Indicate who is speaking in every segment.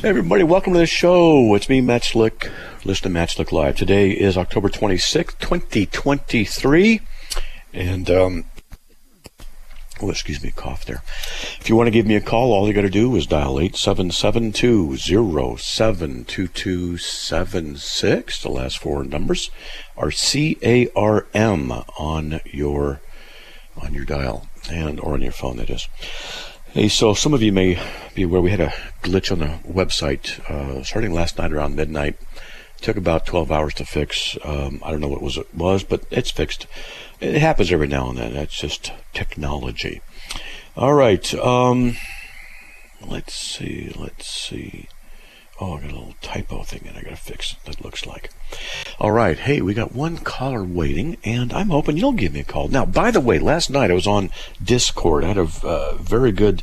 Speaker 1: Hey everybody, welcome to the show. It's me, Matt Slick. Listen to Matt Slick Live. Today is October 26th, 2023. And um, Oh, excuse me, cough there. If you want to give me a call, all you got to do is dial 877-207-2276. The last four numbers are C-A-R-M on your on your dial and or on your phone. That is. Hey, so some of you may be aware we had a glitch on the website uh, starting last night around midnight. It took about 12 hours to fix. Um, I don't know what it was, it was, but it's fixed. It happens every now and then. That's just technology. All right. Um, let's see. Let's see. Oh, I got a little typo thing and I got to fix it. That looks like. All right. Hey, we got one caller waiting, and I'm hoping you'll give me a call. Now, by the way, last night I was on Discord. I had a uh, very good,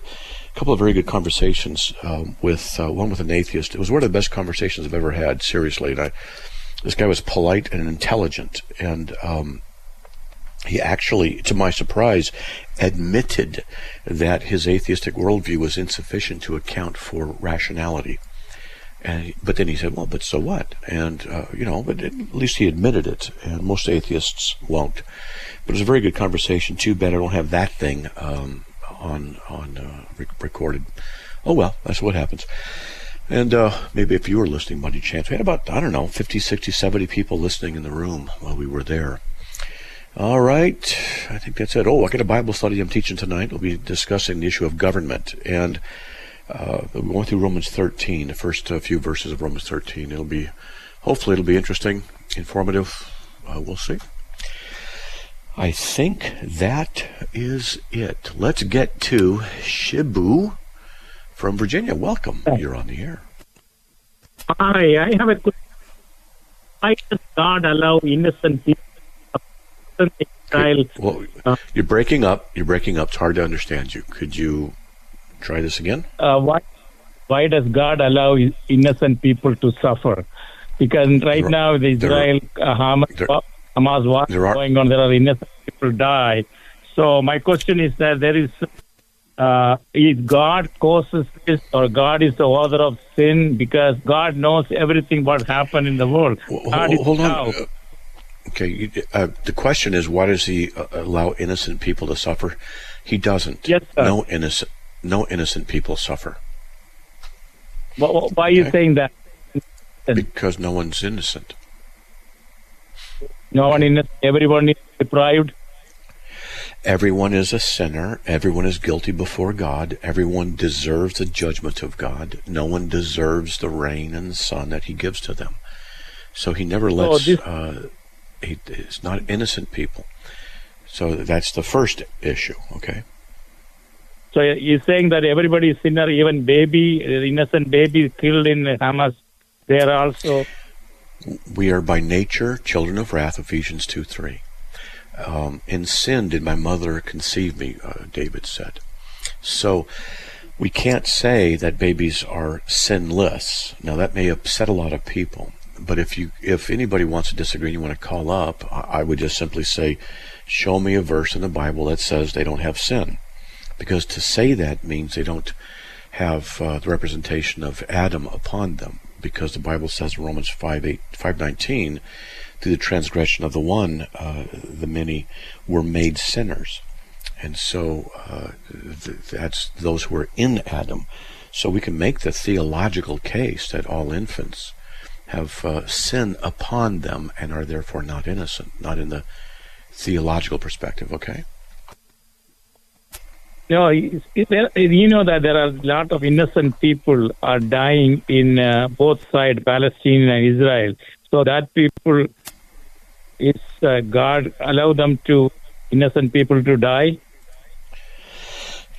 Speaker 1: couple of very good conversations um, with uh, one with an atheist. It was one of the best conversations I've ever had. Seriously, and I, this guy was polite and intelligent, and um, he actually, to my surprise, admitted that his atheistic worldview was insufficient to account for rationality. And, but then he said, well, but so what? And, uh, you know, but at least he admitted it, and most atheists won't. But it was a very good conversation. Too bad I don't have that thing um, on, on uh, re- recorded. Oh, well, that's what happens. And uh, maybe if you were listening, Money Chance, we had about, I don't know, 50, 60, 70 people listening in the room while we were there. All right. I think that's it. Oh, I got a Bible study I'm teaching tonight. We'll be discussing the issue of government. And uh, we're going through Romans 13, the first uh, few verses of Romans 13. It'll be, hopefully, it'll be interesting, informative. Uh, we'll see. I think that is it. Let's get to Shibu from Virginia. Welcome. You're on the air.
Speaker 2: Hi, I have a question. Why does God allow innocent people?
Speaker 1: Well, you're breaking up. You're breaking up. It's hard to understand you. Could you try this again?
Speaker 2: Uh, why, why does God allow innocent people to suffer? Because right
Speaker 1: There
Speaker 2: now, the
Speaker 1: there
Speaker 2: Israel uh, Hamas,
Speaker 1: there-
Speaker 2: Hamas war
Speaker 1: there are-
Speaker 2: going on, there are innocent people die. So my question is that there is, uh, is God causes this or God is the author of sin because God knows everything what happened in the world. God
Speaker 1: hold, hold on. Uh, Okay, uh, the question is, why does he uh, allow innocent people to suffer? He doesn't.
Speaker 2: Yes, sir.
Speaker 1: No innocent, no innocent people suffer
Speaker 2: Wh- wh- Why are you
Speaker 1: Okay.
Speaker 2: saying that?
Speaker 1: because no one's innocent.
Speaker 2: No one in everyone is deprived.
Speaker 1: Everyone is a sinner. Everyone is guilty before God. Everyone deserves the judgment of God. No one deserves the rain and the sun that He gives to them. So He never lets.
Speaker 2: this-
Speaker 1: uh, he, it's not innocent people. So that's the first issue. Okay.
Speaker 2: So you're saying that everybody is sinner, even baby, uh, innocent baby killed in Hamas, they are also.
Speaker 1: We are by nature children of wrath, Ephesians 2 3. Um, in sin did my mother conceive me, uh, David said. So we can't say that babies are sinless. Now that may upset a lot of people, but if you if anybody wants to disagree and you want to call up, I would just simply say, show me a verse in the Bible that says they don't have sin. Because to say that means they don't have uh, the representation of Adam upon them, because the Bible says in Romans 5, 8, 5.19, through the transgression of the one, uh, the many were made sinners. And so uh, th- that's those who are in Adam. So we can make the theological case that all infants have uh, sin upon them and are therefore not innocent, not in the theological perspective, okay?
Speaker 2: No, there- you know that there are a lot of innocent people are dying in uh, both sides, Palestine and Israel. So that people, is uh, God allow them to innocent people to die?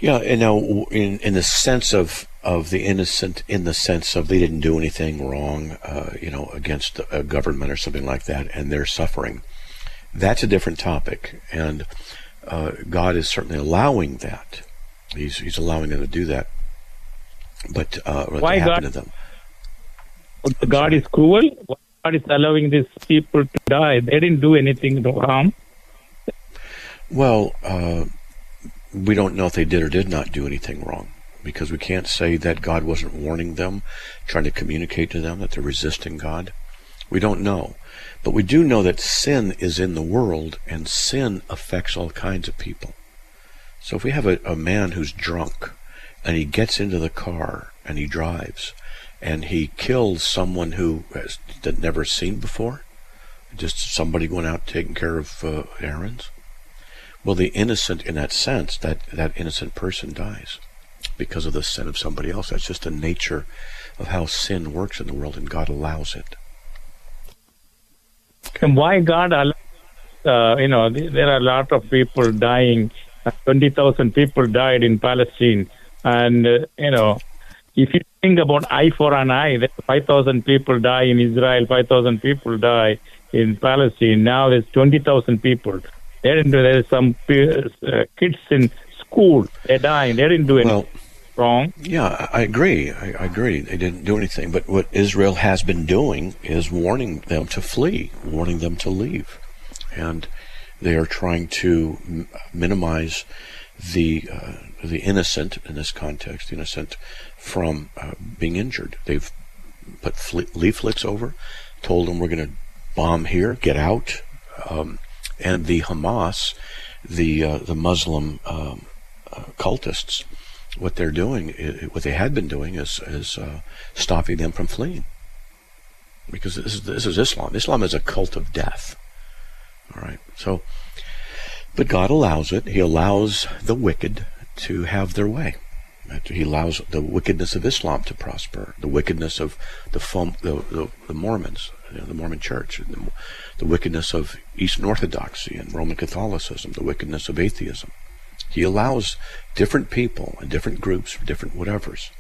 Speaker 1: Yeah, and now in in the sense of of the innocent in the sense of they didn't do anything wrong, uh, you know, against a government or something like that, and they're suffering. That's a different topic, and uh, God is certainly allowing that. He's He's allowing them to do that. But uh, what
Speaker 2: Why
Speaker 1: happened
Speaker 2: God-
Speaker 1: to them?
Speaker 2: God is cruel. God is allowing these people to die. They didn't do anything to harm.
Speaker 1: Well, uh, we don't know if they did or did not do anything wrong because we can't say that God wasn't warning them, trying to communicate to them that they're resisting God. We don't know. But we do know that sin is in the world and sin affects all kinds of people. So if we have a, a man who's drunk and he gets into the car and he drives and he kills someone who has that never seen before, just somebody going out taking care of uh, errands, well, the innocent, in that sense, that that innocent person dies because of the sin of somebody else. That's just the nature of how sin works in the world, and God allows it.
Speaker 2: And why God allows, uh, you know, there are a lot of people dying. Uh, 20,000 people died in Palestine. And, uh, you know, if you think about eye for an eye, there 5,000 people die in Israel, 5,000 people die in Palestine. Now there's 20,000 people. Didn't do, there's some uh, kids in school, they're dying. They didn't do anything
Speaker 1: Well,
Speaker 2: wrong.
Speaker 1: yeah, I agree. I, I agree. They didn't do anything, but what Israel has been doing is warning them to flee, warning them to leave, and they are trying to m- minimize the uh, the innocent in this context, the innocent from uh, being injured. They've put fle- leaflets over, told them we're going to bomb here, get out, um, and the Hamas, the uh, the Muslim um, uh, cultists, what they're doing, what they had been doing, is is uh, stopping them from fleeing. Because this is this is Islam. Islam is a cult of death. All right, so, but God allows it. He allows the wicked to have their way. He allows the wickedness of Islam to prosper, the wickedness of the the, the, the Mormons, you know, the Mormon Church, the, the wickedness of Eastern Orthodoxy and Roman Catholicism, the wickedness of atheism. He allows different people and different groups, different whatevers,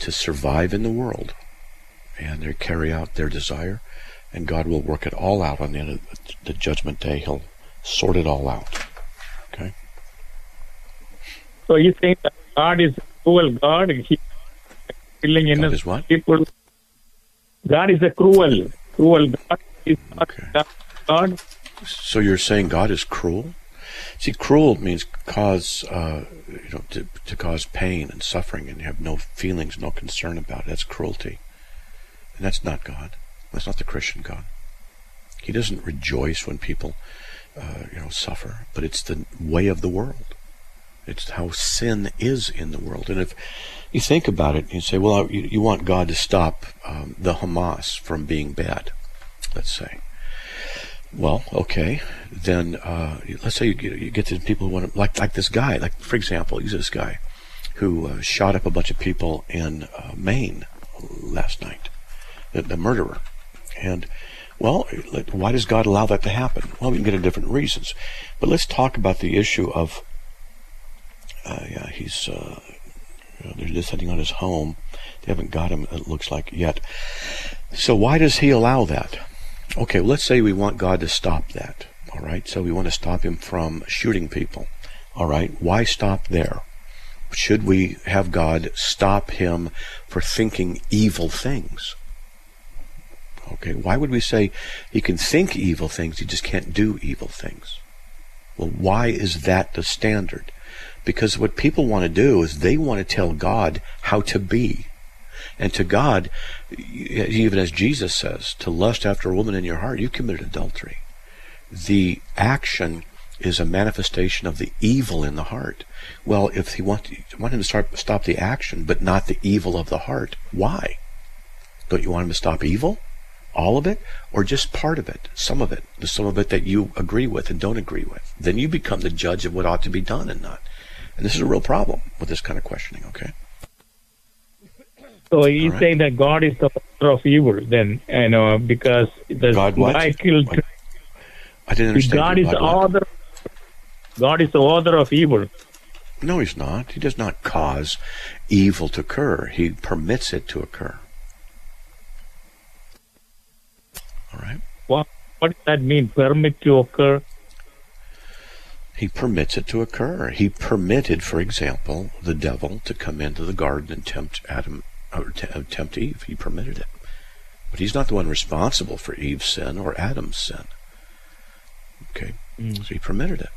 Speaker 1: to survive in the world, and they carry out their desire, and God will work it all out on the end of the judgment day. He'll sort it all out. Okay.
Speaker 2: So you think that God is a cruel God? He killing innocent
Speaker 1: is what?
Speaker 2: people. God is a cruel, cruel God. Is
Speaker 1: Okay.
Speaker 2: God.
Speaker 1: So you're saying God is cruel? See, cruel means cause, uh, you know, to, to cause pain and suffering, and you have no feelings, no concern about it. That's cruelty, and that's not God. That's not the Christian God. He doesn't rejoice when people, uh, you know, suffer, but it's the way of the world. It's how sin is in the world. And if you think about it, you say, well, you, you want God to stop um, the Hamas from being bad, let's say. Well, okay, then uh, let's say you get, you get to people who want to, like like this guy, like for example, use this guy who uh, shot up a bunch of people in uh, Maine last night, the, the murderer, and well, why does God allow that to happen? Well, we can get into different reasons, but let's talk about the issue of uh, yeah, he's uh, they're descending on his home. They haven't got him, it looks like yet. So why does he allow that? Okay, well, let's say we want God to stop that. All right, so we want to stop him from shooting people. All right, why stop there? Should we have God stop him for thinking evil things? Okay, why would we say he can think evil things, he just can't do evil things? Well, why is that the standard? Because what people want to do is they want to tell God how to be. And to God, even as Jesus says, to lust after a woman in your heart, you committed adultery. The action is a manifestation of the evil in the heart. Well, if he want, want him to start, stop the action, but not the evil of the heart, why? Don't you want him to stop evil? All of it? Or just part of it? Some of it? The some of it that you agree with and don't agree with? Then you become the judge of what ought to be done and not. And this is a real problem with this kind of questioning, okay?
Speaker 2: So he's
Speaker 1: right.
Speaker 2: saying that God is the author of evil. Then you know because the
Speaker 1: God what?
Speaker 2: killed.
Speaker 1: What? I didn't understand.
Speaker 2: God is the author. God is the author of evil.
Speaker 1: No, he's not. He does not cause evil to occur. He permits it to occur. All right?
Speaker 2: What, what does that mean? Permit to occur?
Speaker 1: He permits it to occur. He permitted, for example, the devil to come into the garden and tempt Adam or uh, tempt Eve. He permitted it. But he's not the one responsible for Eve's sin or Adam's sin. Okay? Mm. So he permitted it.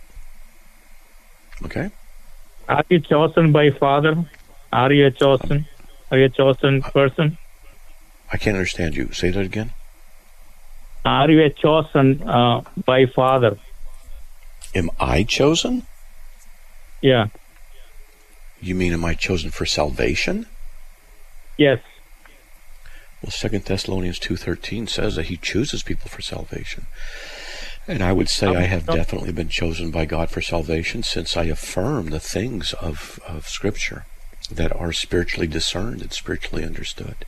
Speaker 1: Okay?
Speaker 2: Are you chosen by Father? Are you a chosen? Are you a chosen person?
Speaker 1: I can't understand you. Say that again.
Speaker 2: Are you a chosen uh, by Father?
Speaker 1: Am I chosen?
Speaker 2: Yeah.
Speaker 1: You mean am I chosen for salvation?
Speaker 2: Yes.
Speaker 1: Well, Second Thessalonians two thirteen says that He chooses people for salvation. And I would say I have definitely been chosen by God for salvation since I affirm the things of, of Scripture that are spiritually discerned and spiritually understood.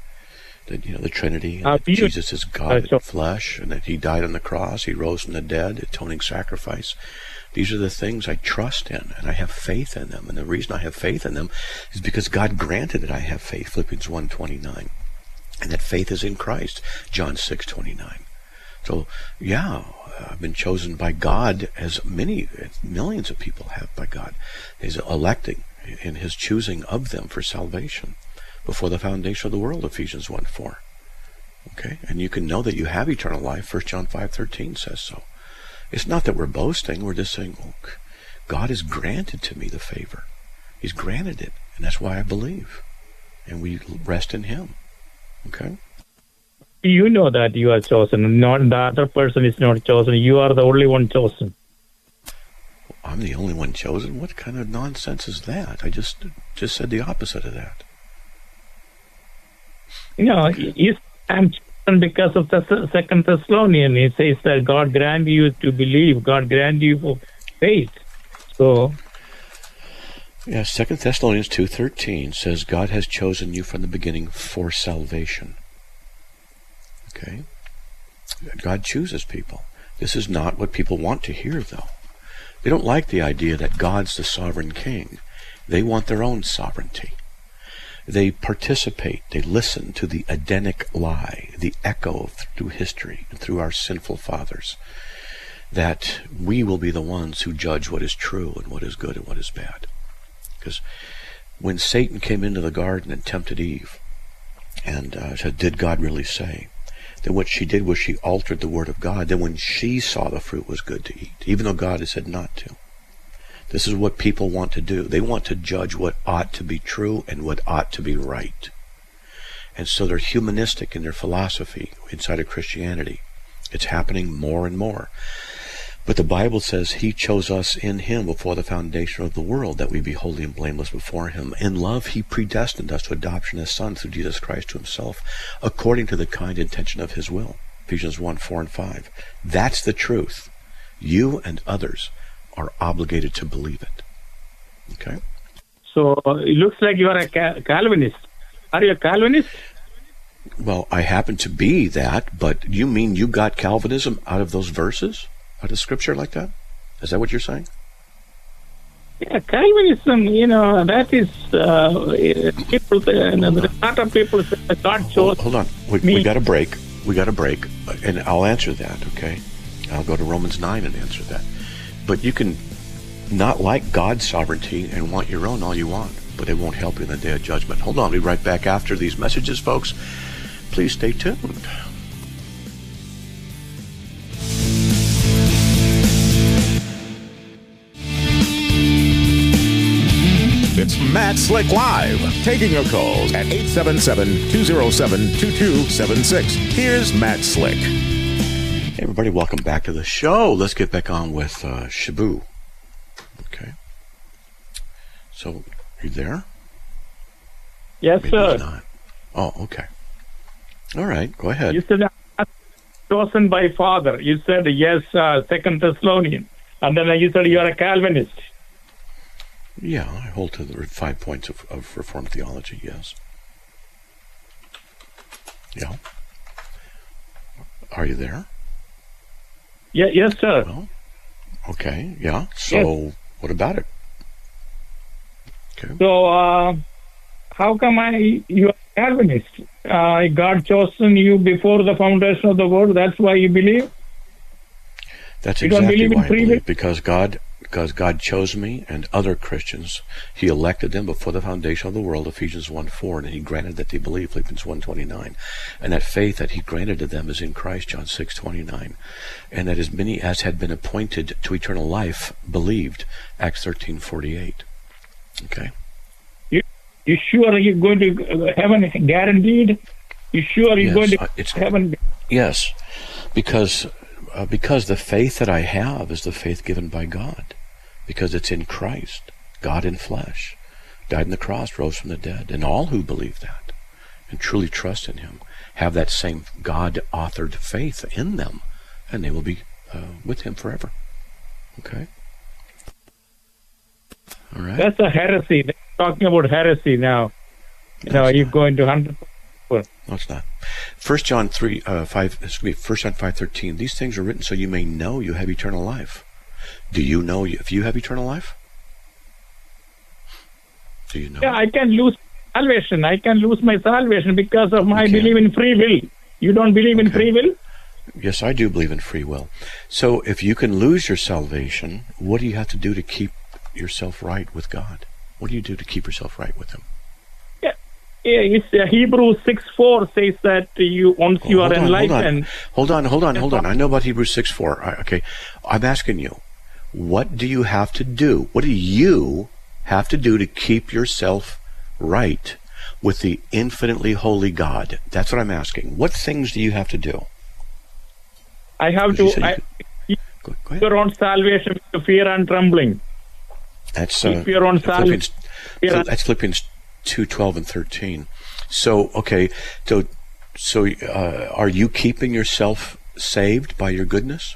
Speaker 1: That you know the Trinity, and uh, that Jesus is God in flesh, and that He died on the cross, He rose from the dead, atoning sacrifice. These are the things I trust in, and I have faith in them. And the reason I have faith in them is because God granted that I have faith, Philippians 1.29. And that faith is in Christ, John 6.29. So, yeah, uh, I've been chosen by God, as many millions of people have by God. He's electing in His choosing of them for salvation before the foundation of the world. Ephesians one four. Okay, and you can know that you have eternal life. First John five thirteen says so. It's not that we're boasting. We're just saying, oh, God has granted to me the favor. He's granted it, and that's why I believe, and we rest in Him. Okay
Speaker 2: you know that you are chosen. Not the other person is not chosen. You are the only one chosen.
Speaker 1: I'm the only one chosen. What kind of nonsense is that? I just just said the opposite of that.
Speaker 2: You know, you, I'm chosen because of the Second Thessalonian. It says that God grant you to believe. God grant you for faith. So.
Speaker 1: Yeah, Second Thessalonians two thirteen says God has chosen you from the beginning for salvation. Okay? God chooses people. This is not what people want to hear, though. They don't like the idea that God's the sovereign king. They want their own sovereignty. They participate, they listen to the Edenic lie, the echo through history and through our sinful fathers, that we will be the ones who judge what is true and what is good and what is bad. Because when Satan came into the garden and tempted Eve and uh, said, Did God really say? Then what she did was she altered the word of God. Then when she saw the fruit was good to eat, even though God had said not to. This is what people want to do. They want to judge what ought to be true and what ought to be right. And so they're humanistic in their philosophy inside of Christianity. It's happening more and more. But the Bible says he chose us in him before the foundation of the world that we be holy and blameless before him. In love, he predestined us to adoption as sons through Jesus Christ to himself, according to the kind intention of his will. Ephesians 1, 4, and 5. That's the truth. You and others are obligated to believe it. Okay?
Speaker 2: So it looks like you are a Calvinist. Are you a Calvinist?
Speaker 1: Well, I happen to be that, but you mean you got Calvinism out of those verses? Out of scripture like that? Is that what you're saying?
Speaker 2: Yeah, Calvinism, you know, that is uh, people. Uh, lot of people say God chose.
Speaker 1: Hold, hold on, we, we got a break. We got a break, and I'll answer that. Okay, I'll go to Romans nine and answer that. But you can not like God's sovereignty and want your own all you want, but it won't help you in the day of judgment. Hold on, I'll be right back after these messages, folks. Please stay tuned.
Speaker 3: Matt Slick Live, taking your calls at 877-207-2276. Here's Matt Slick.
Speaker 1: Hey everybody, welcome back to the show. Let's get back on with uh, Shabu. Okay. So, are you there?
Speaker 2: Yes, Maybe sir. Not.
Speaker 1: Oh, okay. All right, go ahead.
Speaker 2: You said chosen by Father. You said yes, uh, Second Thessalonian, and then you said you are a Calvinist.
Speaker 1: Yeah, I hold to the five points of, of Reformed theology, yes. Yeah. Are you there?
Speaker 2: Yeah, yes, sir. Well,
Speaker 1: okay, yeah. So, yes. what about it? Okay.
Speaker 2: So, uh, how come I you are Calvinist? Uh, God chosen you before the foundation of the world. That's why you believe.
Speaker 1: That's
Speaker 2: You don't
Speaker 1: exactly
Speaker 2: believe in
Speaker 1: why I believe. Because God, because God chose me and other Christians. He elected them before the foundation of the world, Ephesians 1 4, and He granted that they believe, Philippians 1 29. And that faith that He granted to them is in Christ, John six twenty nine. And that as many as had been appointed to eternal life believed, Acts thirteen forty eight. Okay.
Speaker 2: You you sure you're going to uh, heaven guaranteed? You sure you're
Speaker 1: Yes,
Speaker 2: going to
Speaker 1: uh, it's-
Speaker 2: heaven?
Speaker 1: Yes, because uh, because the faith that I have is the faith given by God, because it's in Christ, God in flesh, died on the cross, rose from the dead, and all who believe that and truly trust in Him have that same God-authored faith in them, and they will be uh, with Him forever. Okay. All right.
Speaker 2: That's a heresy. They're talking about heresy now. You know, you're going to hundred.
Speaker 1: No, it's not. First John three uh, five. Excuse me. First John five thirteen. These things are written so you may know you have eternal life. Do you know if you have eternal life? Do you know?
Speaker 2: Yeah, I can lose salvation. I can lose my salvation because of my belief in free will. You don't believe in free will?
Speaker 1: Yes, I do believe in free will. So if you can lose your salvation, what do you have to do to keep yourself right with God? What do you do to keep yourself right with Him?
Speaker 2: Yeah, it's uh, Hebrews six four says that you once you
Speaker 1: Oh,
Speaker 2: are
Speaker 1: hold on. Hold on, hold on, hold on. I know about Hebrews 6 4. I, okay. I'm asking you, what do you have to do? What do you have to do to keep yourself right with the infinitely holy God? That's what I'm asking. What things do you have to do?
Speaker 2: I have to
Speaker 1: you
Speaker 2: I,
Speaker 1: Go, go
Speaker 2: your own salvation with fear and trembling.
Speaker 1: That's, uh,
Speaker 2: keep your own
Speaker 1: Philippians,
Speaker 2: Yeah.
Speaker 1: that's Philippians 2 12 and 13. So, okay. So, so uh, are you keeping yourself saved by your goodness?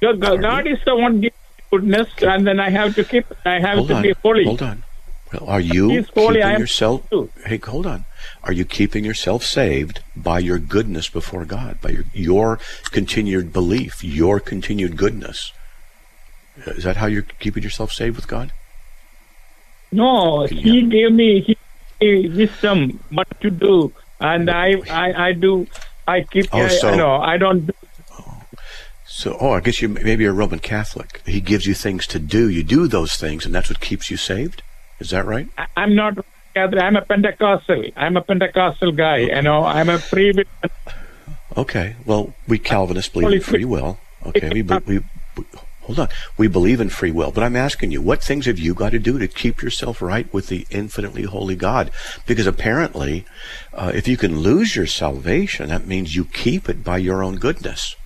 Speaker 2: God, is the one giving goodness, and then I have to keep. I have
Speaker 1: hold
Speaker 2: to
Speaker 1: on.
Speaker 2: be holy.
Speaker 1: Hold on. Well, are you
Speaker 2: He's holy,
Speaker 1: keeping yourself?
Speaker 2: too.
Speaker 1: Hey, hold on. Are you keeping yourself saved by your goodness before God, by your your continued belief, your continued goodness? Is that how you're keeping yourself saved with God?
Speaker 2: No,
Speaker 1: Yeah.
Speaker 2: he gave me he gave wisdom what to do, and I I, I do. I keep.
Speaker 1: Oh, so-
Speaker 2: I know I don't. Do,
Speaker 1: So, oh, I guess you maybe you're a Roman Catholic. He gives you things to do. You do those things, and that's what keeps you saved. Is that right?
Speaker 2: I, I'm not. Catholic. I'm a Pentecostal. I'm a Pentecostal guy. You know, I'm a free will.
Speaker 1: Okay. Well, we Calvinists believe in free will. Okay. We, we, we hold on. We believe in free will, but I'm asking you, what things have you got to do to keep yourself right with the infinitely holy God? Because apparently, uh, if you can lose your salvation, that means you keep it by your own goodness.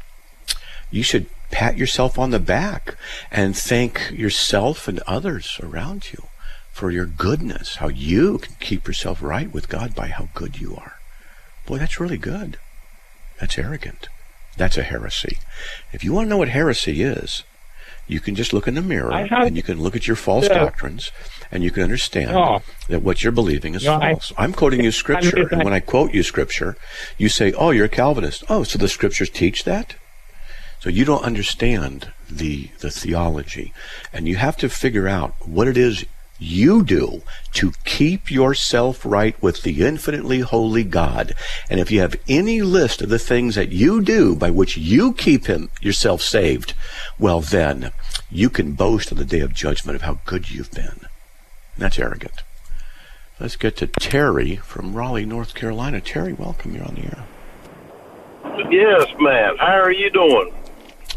Speaker 1: You should pat yourself on the back and thank yourself and others around you for your goodness, how you can keep yourself right with God by how good you are. Boy, that's really good. That's arrogant. That's a heresy. If you want to know what heresy is, you can just look in the mirror and you can look at your false
Speaker 2: Yeah.
Speaker 1: doctrines and you can understand
Speaker 2: No.
Speaker 1: that what you're believing is
Speaker 2: No, I-
Speaker 1: false. I'm quoting you scripture, and when I quote you scripture, you say, "Oh, you're a Calvinist." Oh, so the scriptures teach that? So you don't understand the the theology, and you have to figure out what it is you do to keep yourself right with the infinitely holy God. And if you have any list of the things that you do by which you keep him yourself saved, well then you can boast on the day of judgment of how good you've been. And that's arrogant. Let's get to Terry from Raleigh, North Carolina. Terry, welcome. You're on the air.
Speaker 4: Yes, Matt. How are you doing?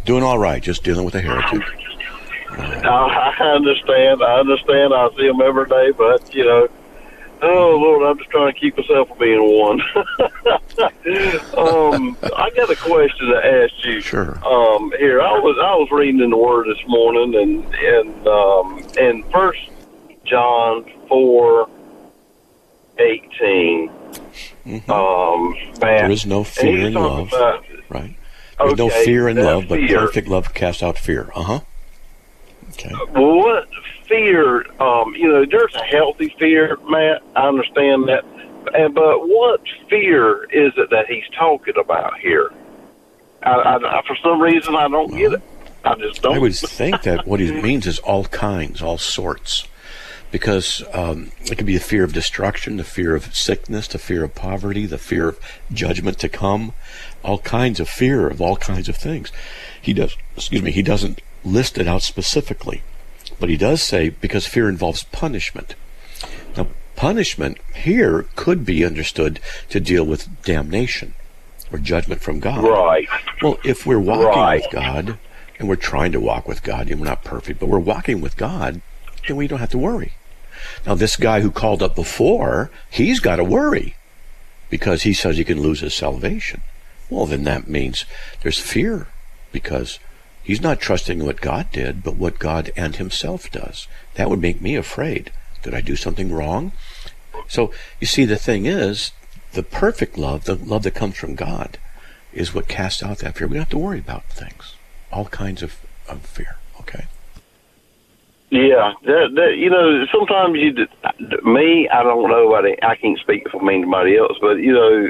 Speaker 1: Doing all right, just dealing with a heretic.
Speaker 4: I I understand. I understand. I see them every day, but you know, oh Lord, I'm just trying to keep myself from being one. um, I got a question to ask you.
Speaker 1: Sure.
Speaker 4: Um, here I was I was reading in the Word this morning, and and um, in First John four eighteen.
Speaker 1: Mhm.
Speaker 4: Um, Matt,
Speaker 1: There is no fear in love.
Speaker 4: about-
Speaker 1: Right. There's no
Speaker 4: Okay,
Speaker 1: fear in love, but
Speaker 4: fear.
Speaker 1: perfect love casts out fear. Uh huh. Okay.
Speaker 4: Well, what fear? Um, you know, there's a healthy fear, Matt. I understand that, and but what fear is it that he's talking about here? I, I, I for some reason I don't get it. I just don't.
Speaker 1: I would think that what he means is all kinds, all sorts, because um, it could be the fear of destruction, the fear of sickness, the fear of poverty, the fear of judgment to come, all kinds of fear of all kinds of things. He does, excuse me, he doesn't list it out specifically, but he does say because fear involves punishment. Now, punishment here could be understood to deal with damnation or judgment from God.
Speaker 4: right.
Speaker 1: Well, if we're walking
Speaker 4: Right.
Speaker 1: with God and we're trying to walk with God, and we're not perfect, but we're walking with God, then we don't have to worry. Now, this guy who called up before, he's got to worry because he says he can lose his salvation. Well, then that means there's fear because he's not trusting what God did, but what God and himself does. That would make me afraid. Did I do something wrong? So, you see, the thing is, the perfect love, the love that comes from God, is what casts out that fear. We don't have to worry about things, all kinds of, of fear. Okay.
Speaker 4: Yeah, that, that you know, sometimes you, me, I don't know I, I can't speak for me anybody else, but you know,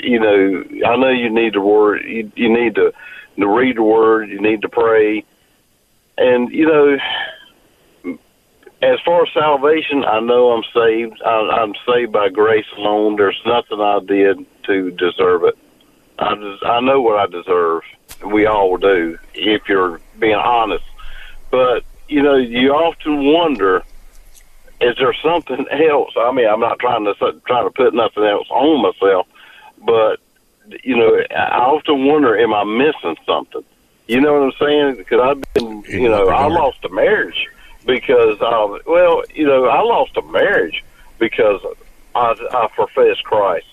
Speaker 4: you know, I know you need the word, you, you need to, to read the word, you need to pray, and you know, as far as salvation, I know I'm saved. I, I'm saved by grace alone. There's nothing I did to deserve it. I just, I know what I deserve. We all do, if you're being honest. But you know, you often wonder, is there something else? I mean, I'm not trying to trying to put nothing else on myself, but you know, I often wonder, am I missing something? You know what I'm saying? Because I've been, you know, I lost a marriage because, um, well, you know, I lost a marriage because I, I professed Christ,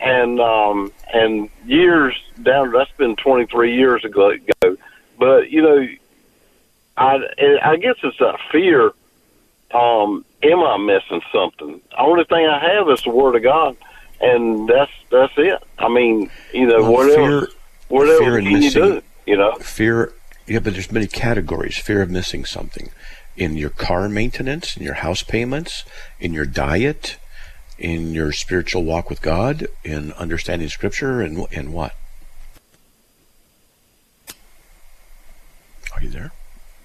Speaker 4: and um, and years down, that's been 23 years ago. ago. But you know, I I guess it's a fear. Um, am I missing something? The only thing I have is the Word of God, and that's that's it. I mean, you know,
Speaker 1: Well,
Speaker 4: whatever,
Speaker 1: fear-
Speaker 4: whatever
Speaker 1: fear
Speaker 4: can you do? You know,
Speaker 1: Fear, yeah, but there's many categories. Fear of missing something in your car maintenance, in your house payments, in your diet, in your spiritual walk with God, in understanding Scripture, and and what? Are you there?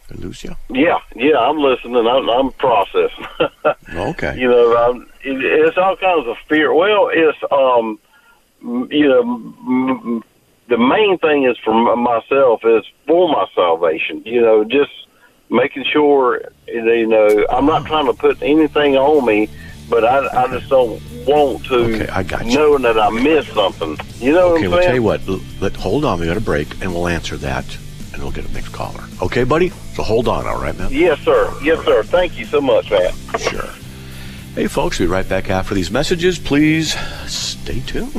Speaker 1: Did I lose you?
Speaker 4: yeah, yeah. I'm listening. I'm, I'm processing.
Speaker 1: Okay.
Speaker 4: you know, um, it, it's all kinds of fear. Well, it's um, you know, m- m- the main thing is for m- myself is for my salvation. You know, just making sure. You know, I'm not trying to put anything on me, but I, I just don't want to
Speaker 1: Okay, I got you.
Speaker 4: knowing that I missed something. You know
Speaker 1: Okay,
Speaker 4: what
Speaker 1: well,
Speaker 4: I'm
Speaker 1: tell
Speaker 4: saying?
Speaker 1: you what. Let hold on. We got a break, and we'll answer that, we'll get a next caller. Okay, buddy. So hold on. All right, man.
Speaker 4: Yes, sir. Yes, sir. Thank you so much, man.
Speaker 1: Sure. Hey, folks, we'll be right back after these messages. Please stay tuned.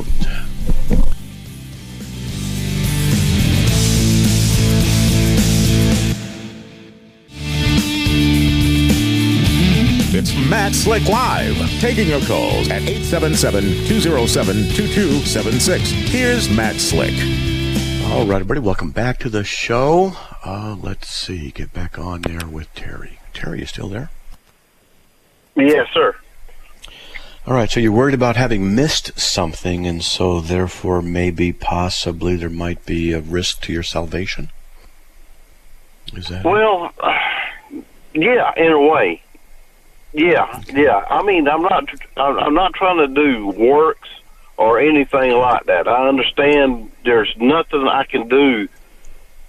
Speaker 3: It's Matt Slick Live, taking your calls at 877-207-2276. Here's Matt Slick.
Speaker 1: All right, everybody, welcome back to the show. Uh, let's see, get back on there with Terry. Terry, you still there?
Speaker 4: Yes, sir.
Speaker 1: All right, so you're worried about having missed something, and so therefore maybe, possibly, there might be a risk to your salvation? Is that it?
Speaker 4: Well, yeah, in a way. Yeah, yeah. I mean, I'm not. I'm not trying to do works or anything like that. I understand there's nothing I can do.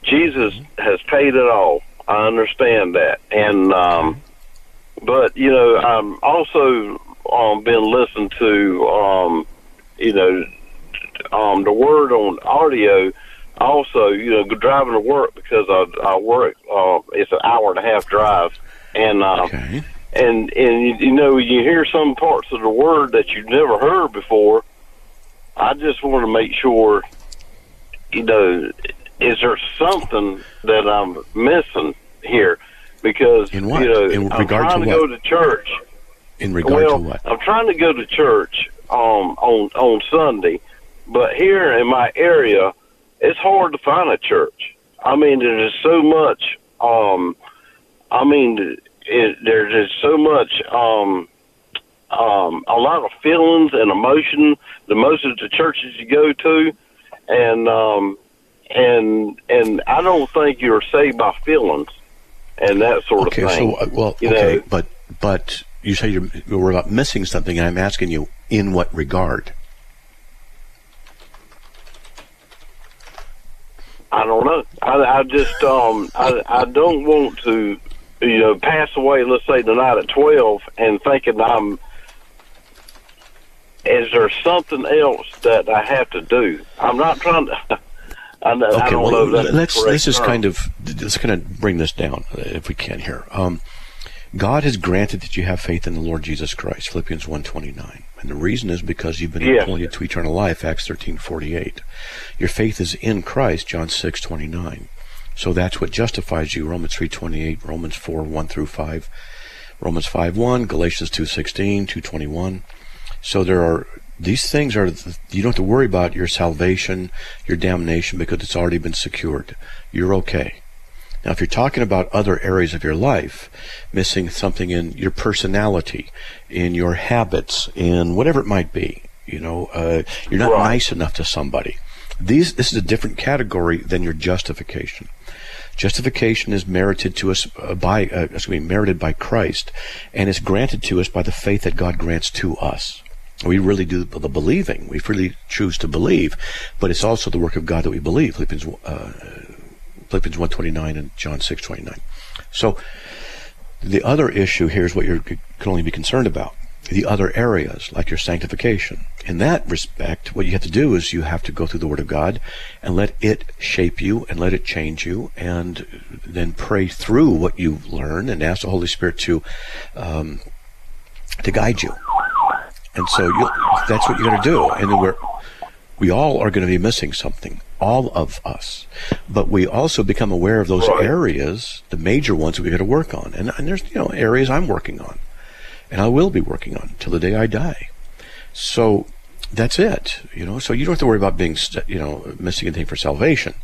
Speaker 4: Jesus has paid it all. I understand that, and um, but you know, I'm also um, been listening to um, you know um, the word on audio. Also, you know, driving to work because I, I work. Uh, it's an hour and a half drive, and uh,
Speaker 1: Okay.
Speaker 4: and and you, you know you hear some parts of the word that you've never heard before. I just want to make sure, you know, is there something that I'm missing here? Because
Speaker 1: In what?
Speaker 4: you know,
Speaker 1: In
Speaker 4: I'm
Speaker 1: regard to
Speaker 4: trying to,
Speaker 1: what?
Speaker 4: go to church.
Speaker 1: In regard
Speaker 4: well,
Speaker 1: to what?
Speaker 4: I'm trying to go to church um, on on Sunday, but here in my area, it's hard to find a church. I mean, there's so much. Um, I mean, it, there's just so much. Um, um, a lot of feelings and emotion. The most of the churches you go to, and um, and and I don't think you're saved by feelings and that sort
Speaker 1: okay,
Speaker 4: of thing.
Speaker 1: Okay, so uh, well,
Speaker 4: You
Speaker 1: okay,
Speaker 4: know-
Speaker 1: but but you say you're you're about missing something, and I'm asking you in what regard?
Speaker 4: I don't know. I, I just um I I don't want to you know pass away. Let's say tonight at twelve and thinking I'm. Is there something else that I have to do? I'm not trying to. I, know- I
Speaker 1: Okay, well, let's let's just kind of let's kind of bring this down uh, if we can here. Um, God has granted that you have faith in the Lord Jesus Christ, Philippians 1.29. And the reason is because you've been
Speaker 4: Yes.
Speaker 1: appointed to eternal life, Acts 13.48. Your faith is in Christ, John 6.29. So that's what justifies you, Romans 3.28, Romans 4, 1 through 5, Romans 5.1, Galatians 2.16, 2.21. So there are these things are you don't have to worry about your salvation, your damnation because it's already been secured. You're okay. Now, if you're talking about other areas of your life, missing something in your personality, in your habits, in whatever it might be, you know, uh, you're not
Speaker 4: Right.
Speaker 1: nice enough to somebody. These, this is a different category than your justification. Justification is merited to us uh, by, uh, excuse me, merited by Christ, and is granted to us by the faith that God grants to us. We really do the believing. We freely choose to believe, but it's also the work of God that we believe. Philippians, uh, Philippians 129 and John 629. So the other issue here is what you can only be concerned about. The other areas, like your sanctification. In that respect, what you have to do is you have to go through the Word of God and let it shape you and let it change you and then pray through what you learn and ask the Holy Spirit to um, to guide you. And so you that's what you got to do. And then we're we all are going to be missing something, all of us. But we also become aware of those
Speaker 4: Right.
Speaker 1: areas, the major ones we got to work on. And, and there's you know areas I'm working on, and I will be working on till the day I die. So that's it, you know. So you don't have to worry about being you know missing anything for salvation.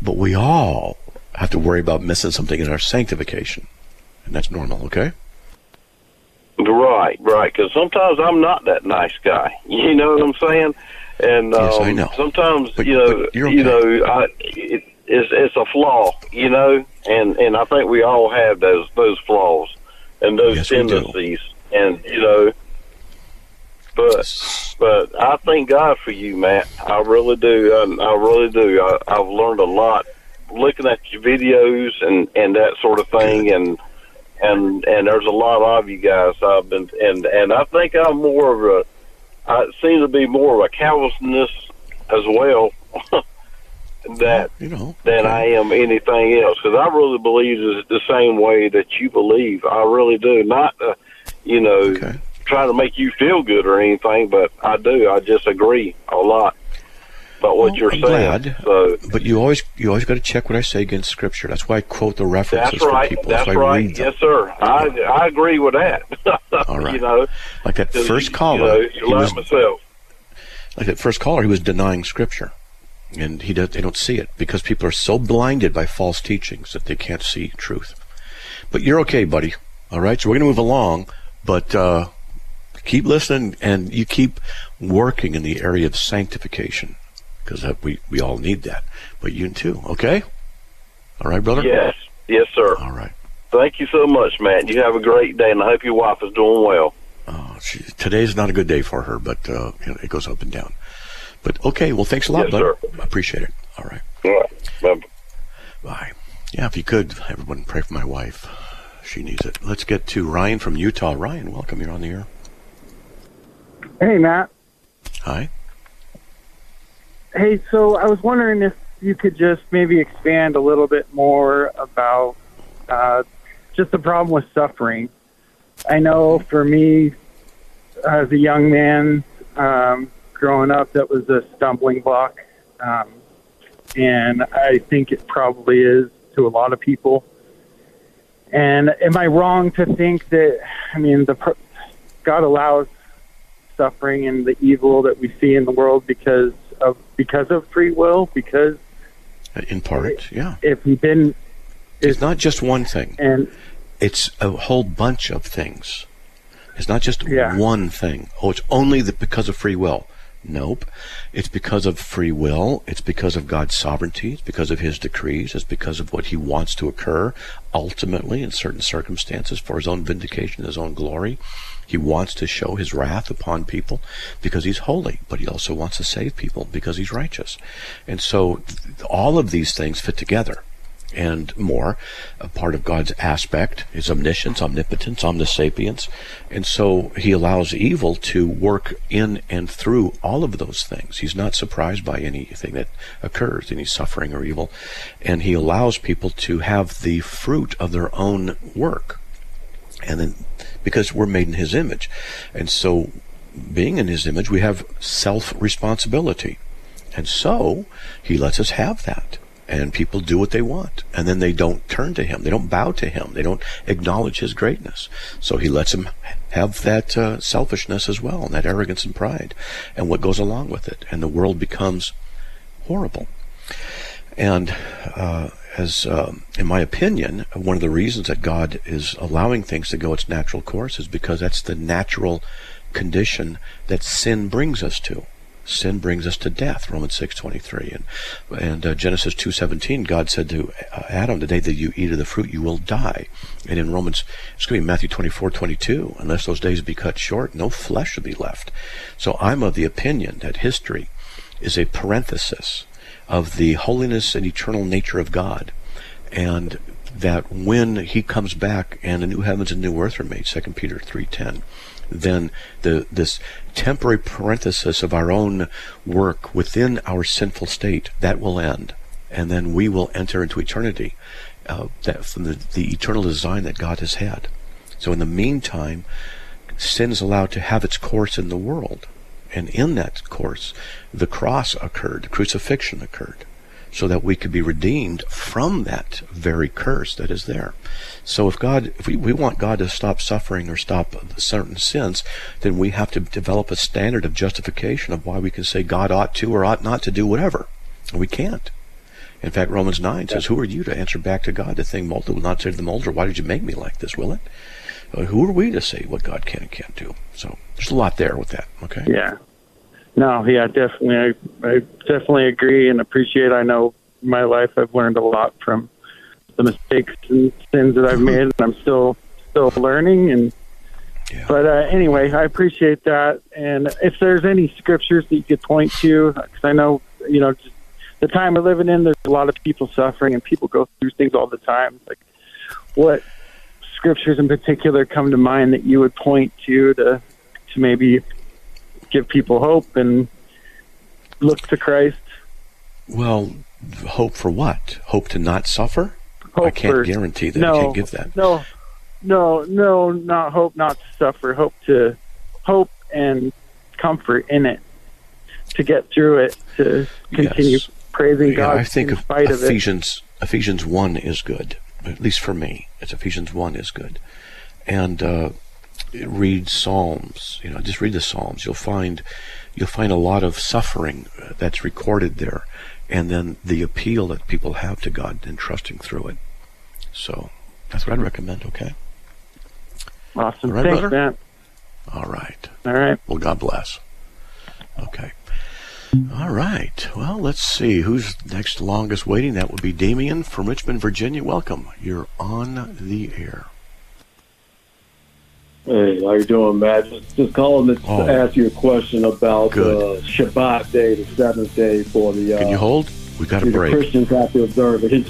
Speaker 1: But we all have to worry about missing something in our sanctification, and that's normal. Okay.
Speaker 4: Right, right. Because sometimes I'm not that nice guy. You know what I'm saying? And
Speaker 1: Yes,
Speaker 4: um,
Speaker 1: I know.
Speaker 4: sometimes
Speaker 1: But-
Speaker 4: you know,
Speaker 1: you're
Speaker 4: you know, I, it, it's it's a flaw. You know, and and I think we all have those those flaws and those
Speaker 1: Yes,
Speaker 4: tendencies. And you know, but but I thank God for you, Matt. I really do. I, I really do. I, I've learned a lot looking at your videos and and that sort of thing. And and and there's a lot of you guys. I've been and and I think I'm more of a. I seem to be more of a Calvinist as well. that
Speaker 1: You know.
Speaker 4: than. I am anything else because I really believe it's the same way that you believe. I really do. Not, uh, you know,
Speaker 1: Okay.
Speaker 4: trying to make you feel good or anything, but I do. I just agree a lot about what
Speaker 1: Well,
Speaker 4: you're
Speaker 1: I'm
Speaker 4: saying.
Speaker 1: glad.
Speaker 4: So
Speaker 1: But you always you always got to check what I say against Scripture. That's why I quote the references
Speaker 4: that's right.
Speaker 1: for people.
Speaker 4: That's right.
Speaker 1: read them.
Speaker 4: Yes, sir. I I agree with that.
Speaker 1: All right.
Speaker 4: you know,
Speaker 1: Like that first caller,
Speaker 4: You
Speaker 1: he
Speaker 4: know, you
Speaker 1: was,
Speaker 4: myself.
Speaker 1: like that first caller, he was denying Scripture, and he does, they don't see it because people are so blinded by false teachings that they can't see truth. But you're okay, buddy. All right, so we're going to move along, but uh, keep listening and you keep working in the area of sanctification because we we all need that. But you too, okay? All right, brother.
Speaker 4: Yes. Yes, sir.
Speaker 1: All right.
Speaker 4: Thank you so much, Matt. You have a great day, and I hope your wife is doing well.
Speaker 1: Oh, she, today's not a good day for her, but uh, you know, it goes up and down. But okay, well, thanks a lot,
Speaker 4: Yes,
Speaker 1: brother.
Speaker 4: sir.
Speaker 1: I appreciate it. All right,
Speaker 4: All right. Bye.
Speaker 1: bye. Yeah, if you could, everyone pray for my wife. She needs it. Let's get to Ryan from Utah. Ryan, welcome. You're on the air.
Speaker 5: Hey, Matt.
Speaker 1: Hi.
Speaker 5: Hey, so I was wondering if you could just maybe expand a little bit more about uh, just the problem with suffering. I know for me, as a young man um, growing up, that was a stumbling block. Um, and I think it probably is to a lot of people. And am I wrong to think that, I mean, the God allows suffering and the evil that we see in the world because because of free will because
Speaker 1: In part, yeah.
Speaker 5: if he didn't
Speaker 1: It's not just one thing.
Speaker 5: and
Speaker 1: It's a whole bunch of things. It's not just
Speaker 5: Yeah.
Speaker 1: one thing. Oh, it's only the, because of free will. Nope. It's because of free will. It's because of God's sovereignty. It's because of His decrees. It's because of what He wants to occur ultimately in certain circumstances for His own vindication, His own glory. He wants to show His wrath upon people because He's holy, but He also wants to save people because He's righteous. And so all of these things fit together and more. A part of God's aspect is omniscience, omnipotence, omnisapience. And so he allows evil to work in and through all of those things. He's not surprised by anything that occurs, any suffering or evil. And he allows people to have the fruit of their own work. And then, because we're made in his image. And so, being in his image, we have self responsibility. And so, he lets us have that. And people do what they want. And then they don't turn to him. They don't bow to him. They don't acknowledge his greatness. So he lets them have that uh, selfishness as well and that arrogance and pride and what goes along with it. And the world becomes horrible. And uh, as uh, in my opinion one of the reasons that god is allowing things to go its natural course is because that's the natural condition that sin brings us to. Sin brings us to death romans 6.23 and, and uh, genesis 2.17 god said to uh, adam the day that you eat of the fruit you will die. And in romans it's going to be matthew 24.22 unless those days be cut short no flesh should be left. So i'm of the opinion that history is a parenthesis of the holiness and eternal nature of god and that when he comes back and the new heavens and new earth are made 2 peter 3.10 then the this temporary parenthesis of our own work within our sinful state that will end, and then we will enter into eternity, uh, that from the, the eternal design that God has had. So in the meantime, sin is allowed to have its course in the world, and in that course, the cross occurred, the crucifixion occurred so that we could be redeemed from that very curse that is there. So if God, if we, we want God to stop suffering or stop certain sins, then we have to develop a standard of justification of why we can say God ought to or ought not to do whatever. And we can't. In fact, Romans 9 says, Who are you to answer back to God? The thing molder will not say to the molder, Why did you make me like this, will it? Uh, who are we to say what God can and can't do? So there's a lot there with that, okay?
Speaker 5: Yeah. No, yeah, definitely. I, I definitely agree and appreciate. I know my life I've learned a lot from the mistakes and sins that I've made, and I'm still still learning. And
Speaker 1: Yeah.
Speaker 5: but uh, anyway, I appreciate that. And if there's any scriptures that you could point to, because I know you know just the time we're living in, there's a lot of people suffering, and people go through things all the time. Like what scriptures in particular come to mind that you would point to to to maybe give people hope and look to Christ?
Speaker 1: Well, hope for what? Hope to not suffer? I can't
Speaker 5: for-
Speaker 1: guarantee that.
Speaker 5: no,
Speaker 1: I can't give that.
Speaker 5: No, no, no, not hope, not to suffer. Hope to hope and comfort in it to get through it, to continue
Speaker 1: Yes.
Speaker 5: praising
Speaker 1: Yeah,
Speaker 5: God
Speaker 1: I think
Speaker 5: in
Speaker 1: of
Speaker 5: spite of.
Speaker 1: Ephesians Ephesians one is good, at least for me. It's Ephesians one is good, and uh, read Psalms. You know, just read the Psalms. You'll find you'll find a lot of suffering uh, that's recorded there, and then the appeal that people have to God and trusting through it. So that's what I'd recommend. Okay.
Speaker 5: Awesome.
Speaker 1: All right,
Speaker 5: Thanks,
Speaker 1: brother?
Speaker 5: Matt.
Speaker 1: All right.
Speaker 5: All right.
Speaker 1: Well, God bless. Okay. All right. Well, let's see who's next longest waiting. That would be Damien from Richmond, Virginia. Welcome. You're on the air.
Speaker 6: Hey, how you doing, Matt? Just, just calling to
Speaker 1: Oh.
Speaker 6: ask you a question about uh, Shabbat day, the seventh day for the. Uh,
Speaker 1: Can you hold? We got a break.
Speaker 6: Christians have to observe it.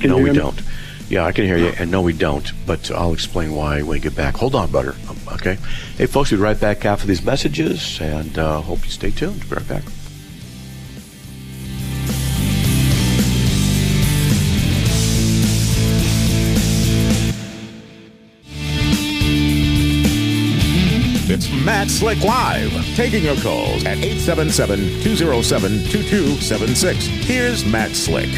Speaker 6: Can
Speaker 1: No, we don't. Yeah, I can hear you, and no, we don't. But I'll explain why when we get back. Hold on, butter. Um, Okay. Hey, folks, we'll be right back after these messages, and uh, hope you stay tuned. Be right back.
Speaker 3: It's Matt Slick Live, taking your calls at 877-207-2276. Here's Matt Slick.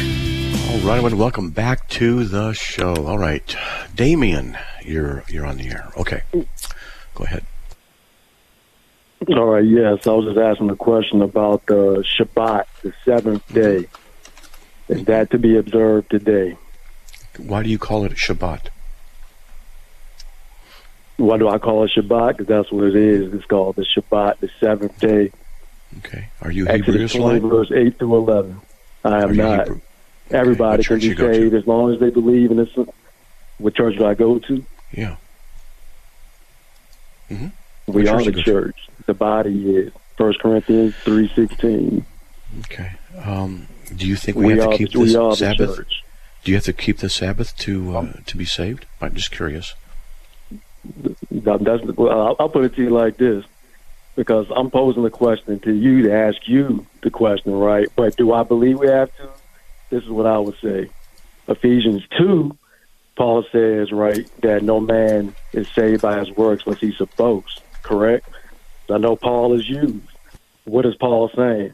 Speaker 1: All right, everyone, welcome back to the show. All right, Damien, you're you're on the air. Okay, go ahead.
Speaker 6: All right, yes. I was just asking a question about the Shabbat, the seventh mm-hmm. day. Is that to be observed today?
Speaker 1: Why do you call it Shabbat?
Speaker 6: Why do I call it Shabbat? Because that's what it is. It's called the Shabbat, the seventh day.
Speaker 1: Okay. Are you Hebrew
Speaker 6: Exodus 20,
Speaker 1: Israelite?
Speaker 6: verse 8 through 11. I am not.
Speaker 1: Hebrew?
Speaker 6: Everybody
Speaker 1: What
Speaker 6: can be saved as long as they believe in this. What church do I go to?
Speaker 1: Yeah.
Speaker 6: We
Speaker 1: What
Speaker 6: are
Speaker 1: church
Speaker 6: the
Speaker 1: go to?
Speaker 6: church. The body is. First Corinthians 3.16.
Speaker 1: Okay. Um, do you think we,
Speaker 6: We
Speaker 1: have to keep
Speaker 6: the, we
Speaker 1: this
Speaker 6: the
Speaker 1: Sabbath?
Speaker 6: church.
Speaker 1: Do you have to keep the Sabbath to uh, to be saved? I'm just curious.
Speaker 6: That- That's, well, I'll, put it to you like this, because I'm posing the question to you to ask you the question, right? But do I believe we have to? This is what I would say. Ephesians 2, Paul says, right, that no man is saved by his works unless he's supposed, correct? I know Paul is used. What is Paul saying?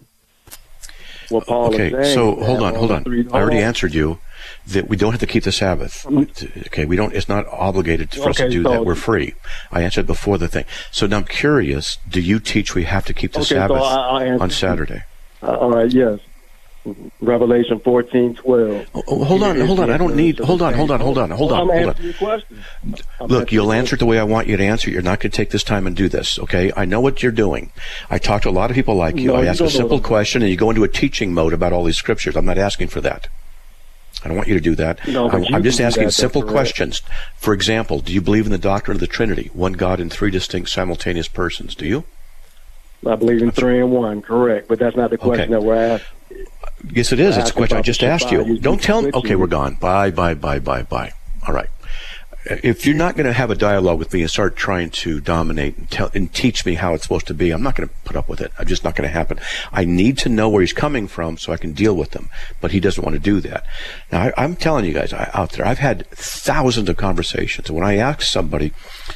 Speaker 6: What Paul
Speaker 1: Okay,
Speaker 6: is saying.
Speaker 1: so hold on, hold on. I already answered you that we don't have to keep the Sabbath. Okay, we don't. It's not obligated for us to do
Speaker 6: so-
Speaker 1: that. We're free. I answered before the thing. So now I'm curious. Do you teach we have to keep the
Speaker 6: Okay, so
Speaker 1: Sabbath
Speaker 6: I- I answered
Speaker 1: on. Saturday?
Speaker 6: Uh, all right, yes. Revelation 14, 12.
Speaker 1: Oh, oh, hold on, hold on. I don't need. Hold on, hold on, hold on, hold on,
Speaker 6: I'm
Speaker 1: hold on.
Speaker 6: your question. I'm
Speaker 1: Look, you'll answer it the way I want you to answer. You're not going to take this time and do this, okay? I know what you're doing. I talk to a lot of people like you.
Speaker 6: No,
Speaker 1: I
Speaker 6: you
Speaker 1: ask a simple question, and you go into a teaching mode about all these scriptures. I'm not asking for that. I don't want you to do that.
Speaker 6: No,
Speaker 1: I'm, I'm just asking
Speaker 6: that,
Speaker 1: simple questions. For example, do you believe in the doctrine of the Trinity, one God in three distinct simultaneous persons? Do you?
Speaker 6: I believe in three and one, correct. But that's not the question
Speaker 1: Okay.
Speaker 6: that we're asking.
Speaker 1: Yes, it is. It's a question I just asked you. Don't tell me. Okay, we're gone. Bye, bye, bye, bye, bye. All right. If you're not going to have a dialogue with me and start trying to dominate and, tell, and teach me how it's supposed to be, I'm not going to put up with it. I'm just not going to happen. I need to know where he's coming from so I can deal with him. But he doesn't want to do that. Now, I, I'm telling you guys I, out there, I've had thousands of conversations. And when I ask somebody,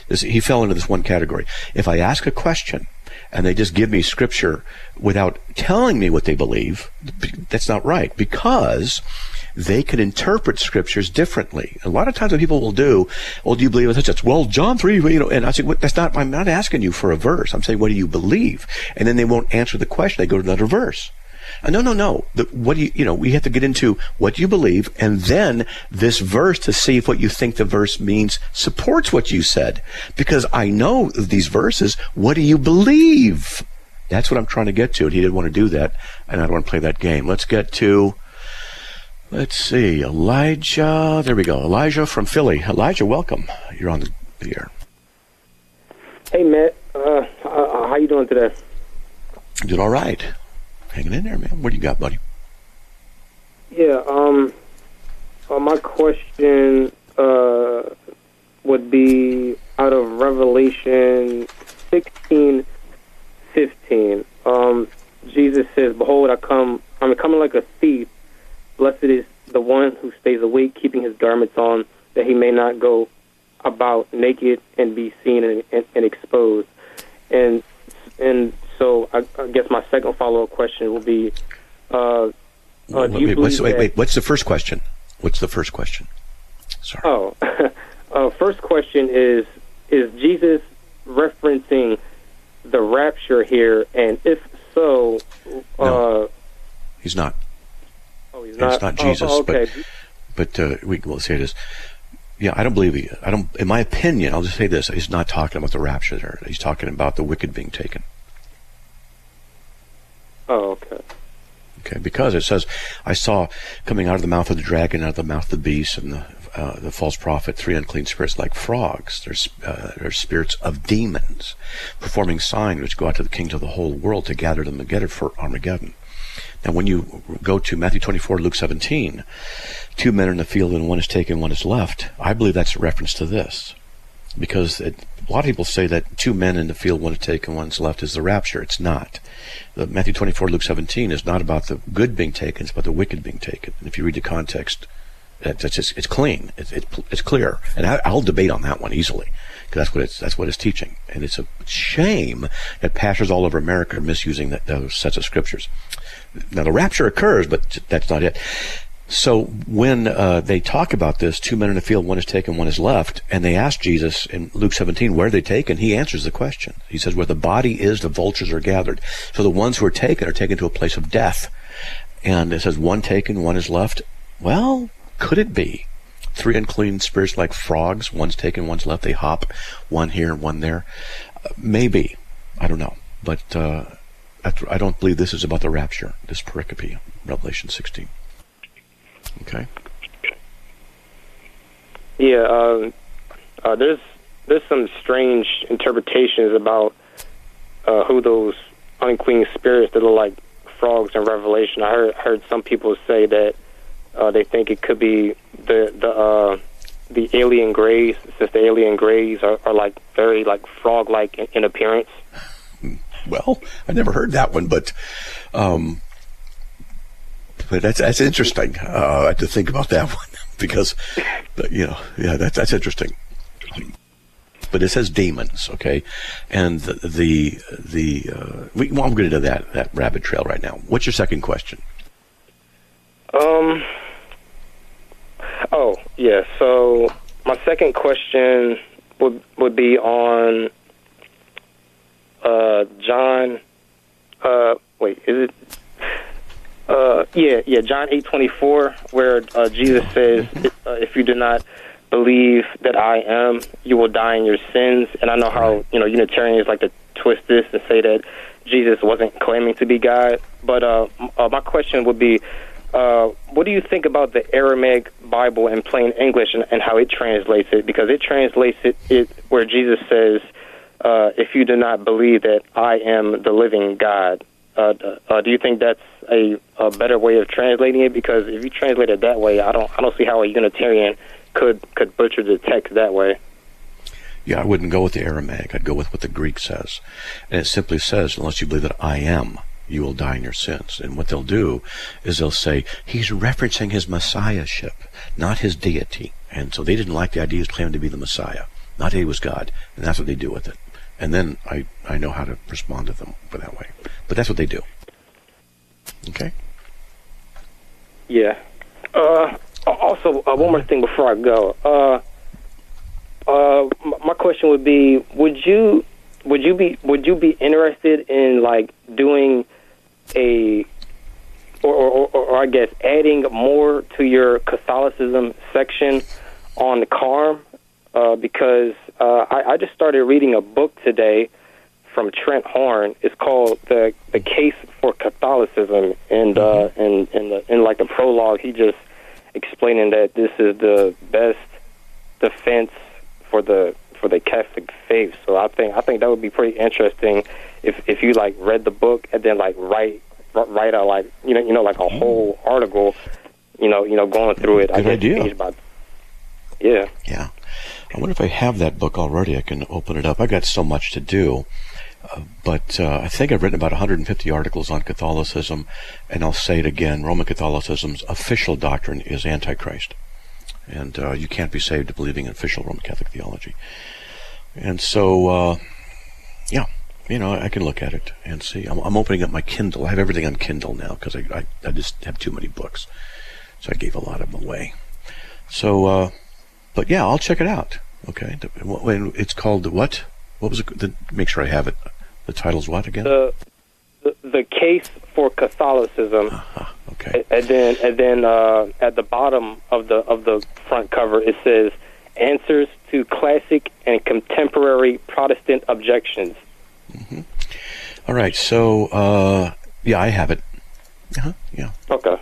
Speaker 1: this, he fell into this one category. If I ask a question and they just give me scripture without telling me what they believe, that's not right because they can interpret scriptures differently. A lot of times what people will do, well, do you believe in such such? Well, John 3, you know, and I say, well, that's not, I'm not asking you for a verse. I'm saying, what do you believe? And then they won't answer the question. They go to another verse. Uh, no, no, no. The, what do you, you know, we have to get into what you believe and then this verse to see if what you think the verse means supports what you said. Because I know these verses. What do you believe? That's what I'm trying to get to. And he didn't want to do that. And I don't want to play that game. Let's get to, let's see, Elijah. There we go. Elijah from Philly. Elijah, welcome. You're on the, the air.
Speaker 7: Hey Matt, uh, uh, how you doing today?
Speaker 1: Did all right. Hanging in there, man. What do you got, buddy?
Speaker 7: Yeah, um, uh, my question uh, would be out of Revelation sixteen fifteen. Um, Jesus says, "Behold, I come. I'm coming like a thief. Blessed is the one who stays awake, keeping his garments on, that he may not go about naked and be seen and, and, and exposed." And and so, I, I guess my second follow up question will be. Uh, uh, do you
Speaker 1: wait, what's, wait, wait. What's the first question? What's the first question? Sorry.
Speaker 7: Oh, uh, first question is: Is Jesus referencing the rapture here? And if so, uh,
Speaker 1: No. He's not.
Speaker 7: oh, he's not.
Speaker 1: It's
Speaker 7: not. oh,
Speaker 1: Jesus,
Speaker 7: oh, okay.
Speaker 1: But uh, we will say this. Yeah, I don't believe he. I don't. In my opinion, I'll just say this: he's not talking about the rapture. There, he's talking about the wicked being taken.
Speaker 7: Oh, okay.
Speaker 1: Okay, because it says, "I saw coming out of the mouth of the dragon, out of the mouth of the beast, and the uh, the false prophet, three unclean spirits like frogs. Uh, they're spirits of demons, performing signs which go out to the kings of the whole world to gather them together for Armageddon." Now, when you go to Matthew 24, Luke 17, two men are in the field and one is taken, one is left. I believe that's a reference to this, because it, a lot of people say that two men in the field, one is taken, one's left, is the rapture. It's not. The Matthew 24, Luke 17 is not about the good being taken, it's about the wicked being taken. And if you read the context, that- that's just, it's clean, it's, it's, clear, and I, I'll debate on that one easily because that's what it's that's what it's teaching, and it's a shame that pastors all over America are misusing that, those sets of scriptures. Now the rapture occurs, but that's not it. So when uh, they talk about this, two men in the field, one is taken, one is left, and they ask Jesus in Luke 17, where are they taken? He answers the question. He says, where the body is, the vultures are gathered. So the ones who are taken are taken to a place of death. And it says, one taken, one is left. Well, could it be? Three unclean spirits like frogs, one's taken, one's left. They hop, one here, one there. Uh, maybe. I don't know. But uh, I don't believe this is about the rapture. This pericope, Revelation 16. Okay.
Speaker 7: Yeah, um, uh, there's there's some strange interpretations about uh, who those unclean spirits that are like frogs in Revelation. I heard heard some people say that uh, they think it could be the the uh, the alien grays, since the alien grays are, are like very like frog like in, in appearance.
Speaker 1: Well, I never heard that one, but um, but that's that's interesting uh, to think about that one because you know yeah that's that's interesting. But it says demons, okay, and the the, the uh, we, well, I'm going to that that rabbit trail right now. What's your second question?
Speaker 7: Um. Oh yeah. So my second question would would be on uh, John. Uh, wait, is it? Yeah, yeah, John eight twenty four, where uh, Jesus says, uh, "If you do not believe that I am, you will die in your sins." And I know how you know Unitarians like to twist this and say that Jesus wasn't claiming to be God. But uh, uh, my question would be, uh, what do you think about the Aramaic Bible in plain English and, and how it translates it? Because it translates it, it where Jesus says, uh, "If you do not believe that I am the living God." Uh, uh, do you think that's a, a better way of translating it? Because if you translate it that way, I don't I don't see how a Unitarian could could butcher the text that way.
Speaker 1: Yeah, I wouldn't go with the Aramaic. I'd go with what the Greek says. And it simply says, unless you believe that I am, you will die in your sins. And what they'll do is they'll say, he's referencing his messiahship, not his deity. And so they didn't like the idea of claiming to be the Messiah, not that he was God. And that's what they do with it. And then I, I know how to respond to them for that way. But that's what they do. Okay?
Speaker 7: Yeah. Uh, also, uh, one more thing before I go. Uh, uh, my question would be: Would you would you be would you be interested in like doing a or, or, or, or I guess adding more to your Catholicism section on the Carm? Uh, because uh, I, I just started reading a book today from Trent Horn. It's called the the Case for Catholicism, and uh, and in the in like the prologue, he just explaining that this is the best defense for the for the Catholic faith. So I think I think that would be pretty interesting if if you like read the book and then like write write a like you know you know like a whole article, you know you know going through it. I
Speaker 1: Good
Speaker 7: guess
Speaker 1: idea.
Speaker 7: Yeah.
Speaker 1: Yeah. I wonder if I have that book already. I can open it up. I got so much to do. Uh, but uh, I think I've written about 150 articles on Catholicism, and I'll say it again Roman Catholicism's official doctrine is Antichrist. And uh, you can't be saved believing in official Roman Catholic theology. And so, uh, yeah, you know, I can look at it and see. I'm, I'm opening up my Kindle. I have everything on Kindle now because I, I, I just have too many books. So I gave a lot of them away. So, uh, but yeah, I'll check it out. Okay. The- When it's called what? What was it? The, make sure I have it. The title's what again?
Speaker 7: the the, the case for Catholicism,
Speaker 1: okay.
Speaker 7: and then and then uh, at the bottom of the of the front cover it says answers to classic and contemporary Protestant objections.
Speaker 1: All right. So, uh, yeah, I have it. Uh-huh. Yeah.
Speaker 7: Okay.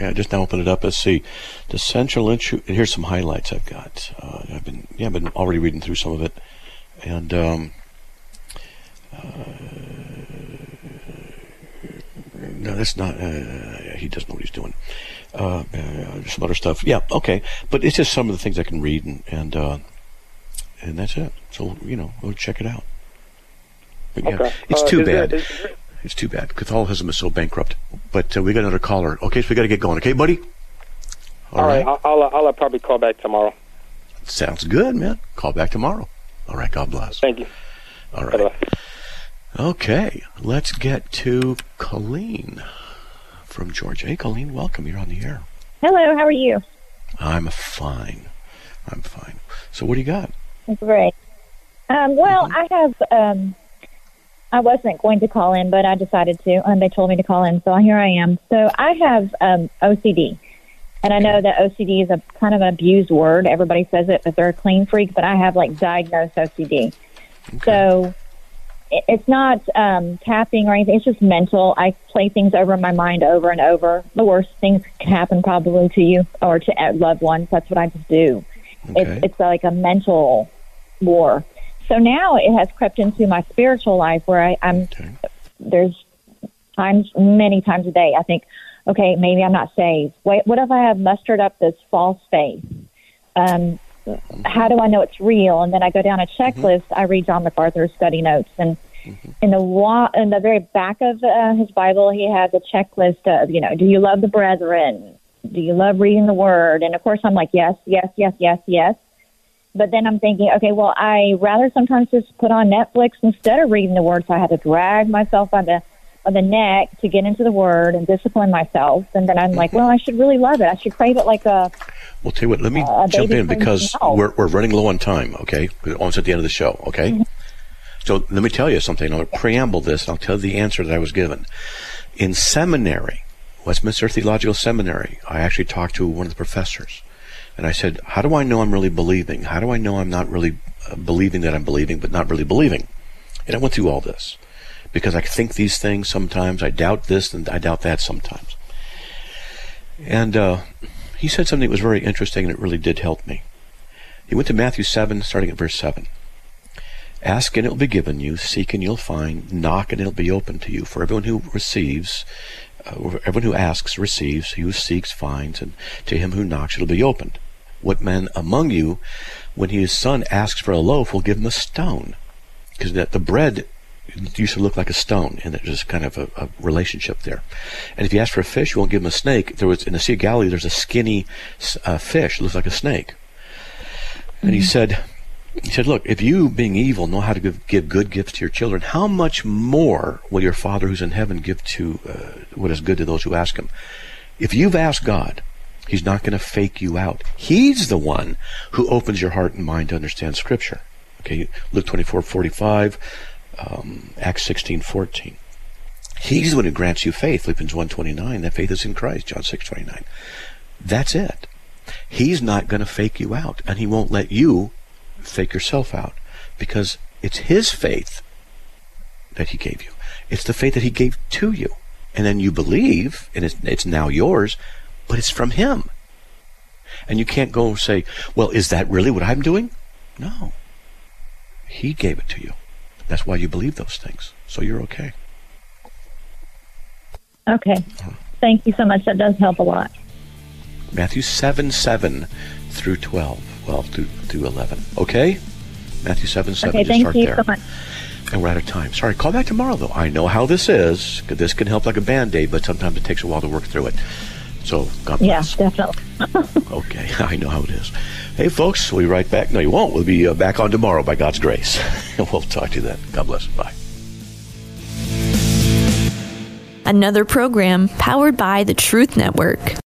Speaker 1: Yeah, just now open it up. Let's see. The central issue. And here's some highlights I've got. Uh, I've been yeah, I've been already reading through some of it, and um, uh, no, that's not. Uh, he doesn't know what he's doing. Uh, uh, some other stuff. Yeah, okay, but it's just some of the things I can read, and and uh, and that's it. So you know, we'll check it out. But yeah,
Speaker 7: Okay.
Speaker 1: it's too bad.
Speaker 7: is-
Speaker 1: It's too bad. Catholicism is so bankrupt. But uh, we got another caller. Okay, so we got to get going. Okay, buddy.
Speaker 7: all right. I'll, I'll I'll uh, probably call back tomorrow.
Speaker 1: Sounds good, man. Call back tomorrow. All right. God bless.
Speaker 7: Thank you.
Speaker 1: All right. Okay. Let's get to Colleen from Georgia. Hey, Colleen, welcome. You're on the air.
Speaker 8: Hello, how are you?
Speaker 1: I'm fine. I'm fine. So, what do you got?
Speaker 8: Great. Um, well, I have. Um, I wasn't going to call in, but I decided to, and they told me to call in, so here I am. So I have um, OCD, and I know that OCD is a kind of an abused word. Everybody says it, but they're a clean freak. But I have like diagnosed OCD. So it- it's not um, tapping or anything. It's just mental. I play things over in my mind over and over. The worst things can happen probably to you or to loved ones. That's what I just do.
Speaker 1: Okay.
Speaker 8: It's it's like a mental war. So now it has crept into my spiritual life where I, I'm
Speaker 1: Okay.
Speaker 8: there's times many times a day I think, okay, maybe I'm not saved. Wait, what if I have mustered up this false faith? Um, how do I know it's real? And then I go down a checklist. I read John MacArthur's study notes, and in the wa- in the very back of uh, his Bible, he has a checklist of you know, do you love the brethren? Do you love reading the Word? And of course, I'm like, yes, yes, yes, yes, yes. But then I'm thinking, okay, well, I rather sometimes just put on Netflix instead of reading the Word. So I had to drag myself by the by the neck to get into the Word and discipline myself. And then I'm like, well, I should really love it. I should crave it like a
Speaker 1: Well, tell you what, let me
Speaker 8: Uh,
Speaker 1: jump in because we're, we're running low on time, okay? We're almost at the end of the show, okay?
Speaker 8: Mm-hmm.
Speaker 1: So let me tell you something. I'll preamble this and I'll tell you the answer that I was given. In seminary, Westminster Theological Seminary, I actually talked to one of the professors. And I said, How do I know I'm really believing? How do I know I'm not really uh, believing that I'm believing, but not really believing? And I went through all this because I think these things sometimes. I doubt this and I doubt that sometimes. And uh, he said something that was very interesting and it really did help me. He went to Matthew 7, starting at verse 7. Ask and it will be given you, seek and you'll find, knock and it'll be open to you. For everyone who receives, everyone who asks receives, he who seeks finds, and to him who knocks it'll be opened. What man among you, when his son asks for a loaf, will give him a stone? Because that the bread used to look like a stone, and there's just kind of a, a relationship there. And if you ask for a fish, you won't give him a snake. There was in the Sea of Galilee, there's a skinny uh, fish, looks like a snake. And he said, he said, look, if you, being evil, know how to give, give good gifts to your children, how much more will your Father who's in heaven give to uh, what is good to those who ask him? If you've asked God, He's not going to fake you out. He's the one who opens your heart and mind to understand Scripture. Okay, Luke 24, 45, um, Acts 16, 14. He's the one who grants you faith, Philippians 1, 29. That faith is in Christ, John 6, 29. That's it. He's not going to fake you out, and he won't let you fake yourself out because it's his faith that he gave you. It's the faith that he gave to you. And then you believe, and it's, it's now yours, but it's from him. And you can't go and say, well, is that really what I'm doing? No. He gave it to you. That's why you believe those things. So you're okay.
Speaker 8: okay. Thank you so much. That does help a lot.
Speaker 1: Matthew 7 7 through 12. 12 through, through 11. Okay? Matthew 7 7.
Speaker 8: Okay,
Speaker 1: Just
Speaker 8: thank
Speaker 1: start
Speaker 8: you
Speaker 1: there.
Speaker 8: so much.
Speaker 1: And we're out of time. Sorry, call back tomorrow, though. I know how this is. This can help like a band aid, but sometimes it takes a while to work through it. So, God
Speaker 8: Yeah,
Speaker 1: bless.
Speaker 8: definitely.
Speaker 1: Okay, I know how it is. Hey, folks, we'll be right back. No, you won't. We'll be uh, back on tomorrow by God's grace. we'll talk to you then. God bless. Bye.
Speaker 9: Another program powered by the Truth Network.